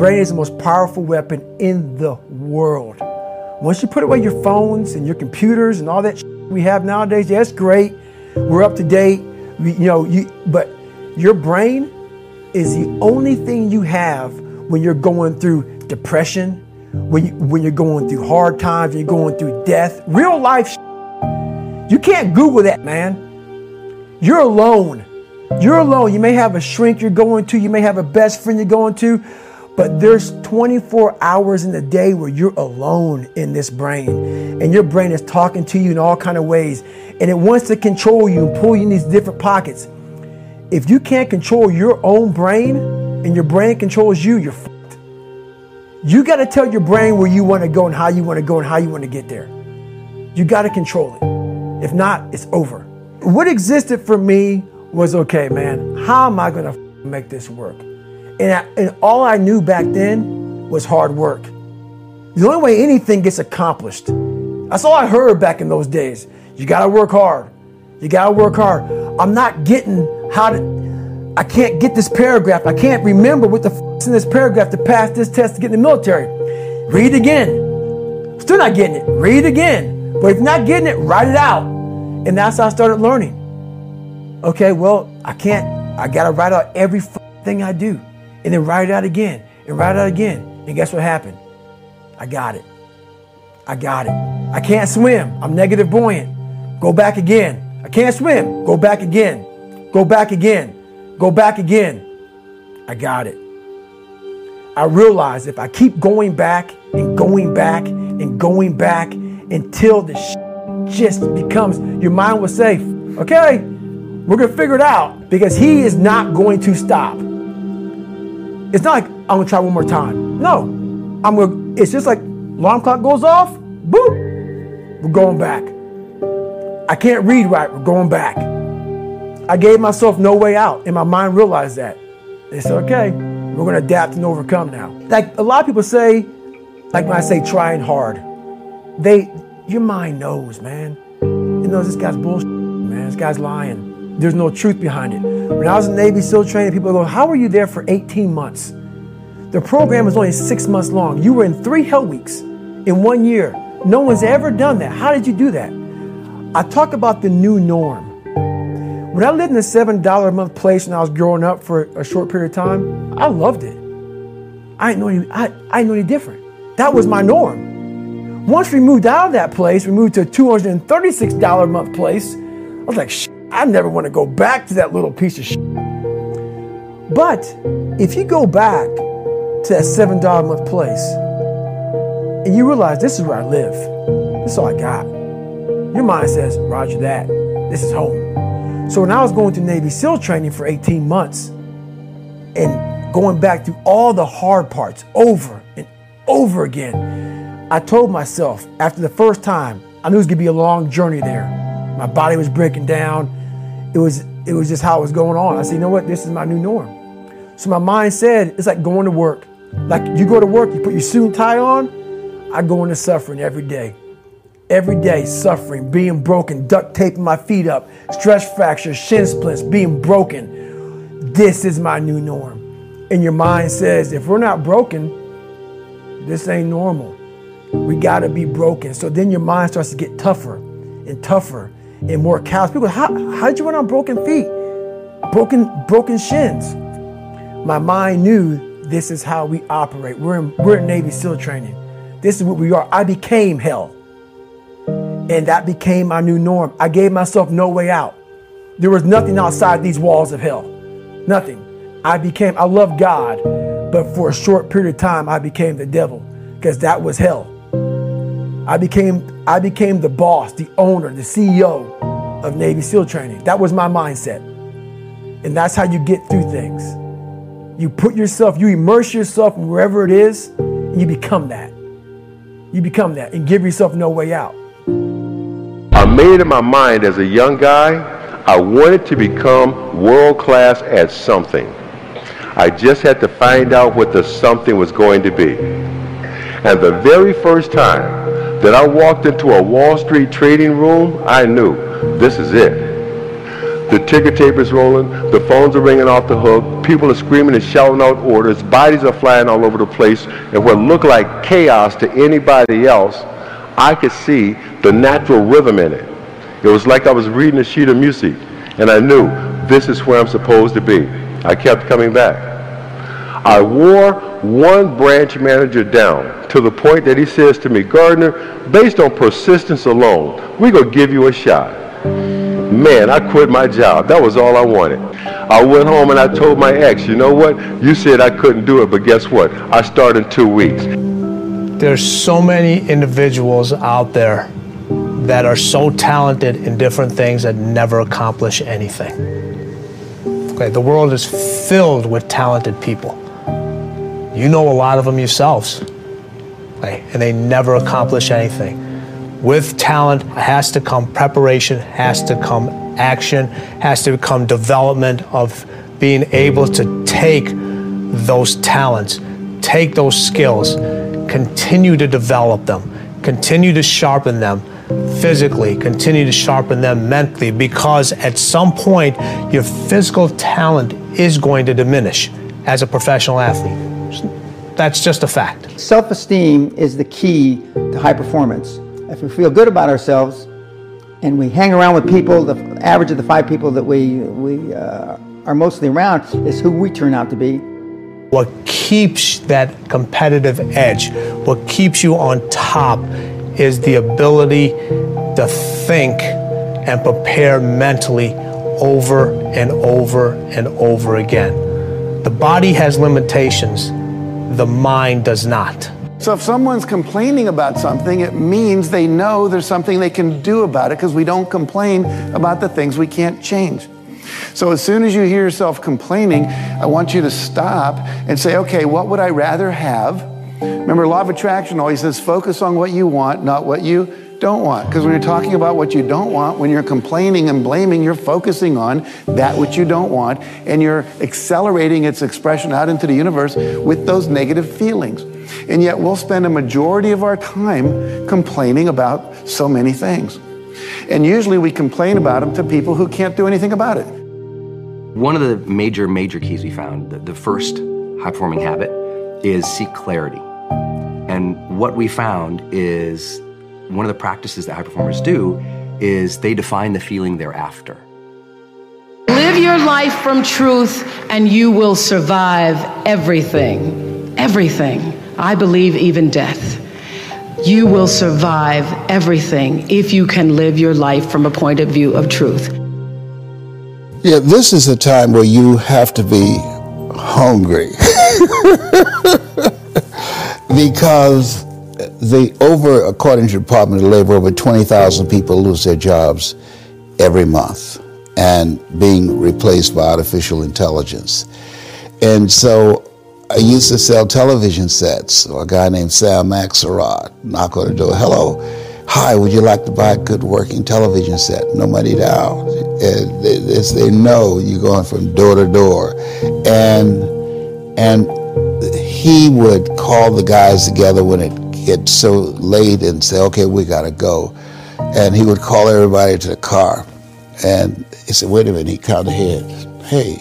brain is the most powerful weapon in the world. Once you put away your phones and your computers and all that we have nowadays, yeah, it's great. We're up to date. We, you know, you, but your brain is the only thing you have when you're going through depression, when, you, when you're going through hard times, you're going through death, real life. You can't Google that, man. You're alone. You're alone. You may have a shrink you're going to, you may have a best friend you're going to, but there's 24 hours in the day where you're alone in this brain. And your brain is talking to you in all kind of ways. And it wants to control you and pull you in these different pockets. If you can't control your own brain and your brain controls you, you're fucked. You got to tell your brain where you want to go and how you want to go and how you want to get there. You got to control it. If not, it's over. What existed for me was okay, man, how am I going to make this work? And, I, and all I knew back then was hard work. The only way anything gets accomplished. That's all I heard back in those days. You got to work hard. You got to work hard. I'm not getting how to, I can't get this paragraph. I can't remember what the f- is in this paragraph to pass this test to get in the military. Read again. Still not getting it. Read again. But if you're not getting it, write it out. And that's how I started learning. Okay, well, I can't, I gotta write out every thing I do. And then write it out again and write it out again. And guess what happened? I got it. I got it. I can't swim. I'm negative buoyant. Go back again. I can't swim. Go back again. Go back again. Go back again. I got it. I realize if I keep going back and going back and going back until the sh- just becomes, your mind will say, okay, we're going to figure it out because he is not going to stop. It's not like I'm to try one more time. No, I'm to, it's just like alarm clock goes off, boop, we're going back. I can't read right, we're going back. I gave myself no way out, and my mind realized that. They said, okay, we're to adapt and overcome now. Like a lot of people say, like when I say trying hard, they, your mind knows, man. It knows this guy's bullshit, man. This guy's lying. There's no truth behind it. When I was in Navy SEAL training, people go, how were you there for 18 months? The program was only six months long. You were in three hell weeks in one year. No one's ever done that. How did you do that? I talk about the new norm. When I lived in a $7 a month place when I was growing up for a short period of time, I loved it. I didn't know any, I, I didn't know any different. That was my norm. Once we moved out of that place, we moved to a $236 a month place. I was like, I never want to go back to that little piece of shit. But if you go back to that $7 a month place and you realize this is where I live, this is all I got, your mind says, Roger that, this is home. So when I was going to Navy SEAL training for 18 months and going back through all the hard parts over and over again, I told myself after the first time, I knew it was gonna be a long journey there. My body was breaking down. It was it was just how it was going on. I said, you know what, this is my new norm. So my mind said, it's like going to work. Like you go to work, you put your suit and tie on. I go into suffering every day every day suffering, being broken, duct taping my feet up, stress fractures, shin splints, being broken. This is my new norm. And your mind says, if we're not broken, this ain't normal. We gotta be broken. So then your mind starts to get tougher and tougher and more callous. People, how how'd you run on broken feet? Broken, broken shins. My mind knew this is how we operate. We're in, we're in Navy SEAL training. This is what we are. I became hell. And that became my new norm. I gave myself no way out. There was nothing outside these walls of hell. Nothing. I became, I love God, but for a short period of time, I became the devil because that was hell. I became, I became the boss, the owner, the CEO of Navy SEAL training. That was my mindset. And that's how you get through things. You put yourself, you immerse yourself in wherever it is, and you become that. You become that and give yourself no way out. I made in my mind as a young guy, I wanted to become world class at something. I just had to find out what the something was going to be. And the very first time that I walked into a Wall Street trading room, I knew this is it. The ticker tape is rolling. The phones are ringing off the hook. People are screaming and shouting out orders. Bodies are flying all over the place. And what looked like chaos to anybody else, I could see the natural rhythm in it. It was like I was reading a sheet of music. And I knew this is where I'm supposed to be. I kept coming back. I wore one branch manager down to the point that he says to me, Gardner, based on persistence alone, we're going to give you a shot. Man, I quit my job. That was all I wanted. I went home and I told my ex, you know what? You said I couldn't do it, but guess what? I start in two weeks. There's so many individuals out there that are so talented in different things that never accomplish anything. Okay, the world is filled with talented people. You know a lot of them yourselves, okay, and they never accomplish anything. With talent has to come preparation, has to come action, has to come development of being able to take those talents, take those skills, continue to develop them, continue to sharpen them physically, continue to sharpen them mentally, because at some point your physical talent is going to diminish as a professional athlete. That's just a fact. Self esteem is the key to high performance if we feel good about ourselves and we hang around with people, the average of the five people that we, we uh, are mostly around is who we turn out to be. What keeps that competitive edge, what keeps you on top, is the ability to think and prepare mentally over and over and over again. The body has limitations, the mind does not. So if someone's complaining about something, it means they know there's something they can do about it because we don't complain about the things we can't change. So as soon as you hear yourself complaining, I want you to stop and say, okay, what would I rather have? Remember, law of attraction always says focus on what you want, not what you don't want. Because when you're talking about what you don't want, when you're complaining and blaming, you're focusing on that which you don't want, and you're accelerating its expression out into the universe with those negative feelings. And yet we'll spend a majority of our time complaining about so many things. And usually we complain about them to people who can't do anything about it. One of the major, major keys we found, the, the first high performing habit, is seek clarity. And what we found is one of the practices that high performers do is they define the feeling they're after. Live your life from truth and you will survive everything. Everything. I believe even death. You will survive everything if you can live your life from a point of view of truth. Yeah, this is a time where you have to be hungry. because the over, according to the Department of Labor, over 20,000 people lose their jobs every month and being replaced by artificial intelligence. And so I used to sell television sets. So a guy named Sam Axelrod knock on the door. Hello, hi. Would you like to buy a good working television set? No money down. And they, they, they know you're going from door to door, and and he would call the guys together when it gets so late and say, okay, we gotta go, and he would call everybody to the car, and he said, wait a minute. He counted ahead. Hey,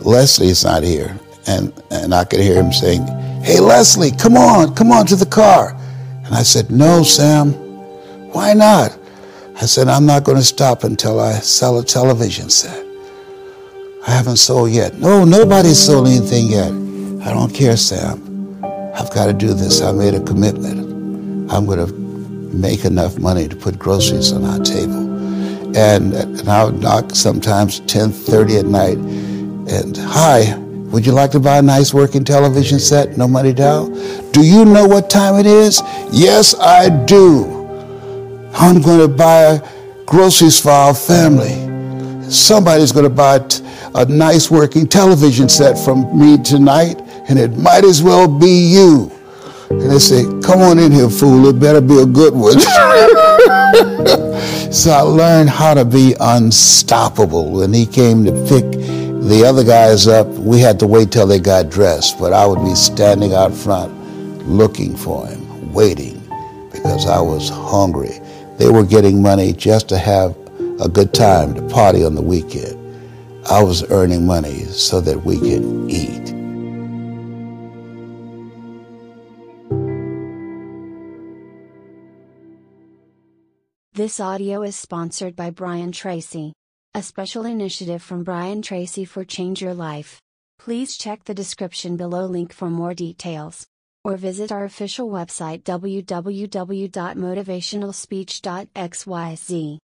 Leslie's not here and, and I could hear him saying, Hey, Leslie, come on, come on to the car. And I said, No, Sam, why not? I said, I'm not going to stop until I sell a television set. I haven't sold yet. No, nobody's sold anything yet. I don't care, Sam. I've got to do this. I made a commitment. I'm going to make enough money to put groceries on our table. And, and I would knock sometimes 10:30 at night, and hi, would you like to buy a nice working television set? No money down? Do you know what time it is? Yes, I do. I'm going to buy groceries for our family. Somebody's going to buy a nice working television set from me tonight, and it might as well be you. And they say, Come on in here, fool. It better be a good one. so I learned how to be unstoppable. When he came to pick the other guys up, we had to wait till they got dressed, but I would be standing out front looking for him, waiting, because I was hungry. They were getting money just to have a good time, to party on the weekend. I was earning money so that we could eat. This audio is sponsored by Brian Tracy, a special initiative from Brian Tracy for Change Your Life. Please check the description below link for more details. Or visit our official website www.motivationalspeech.xyz.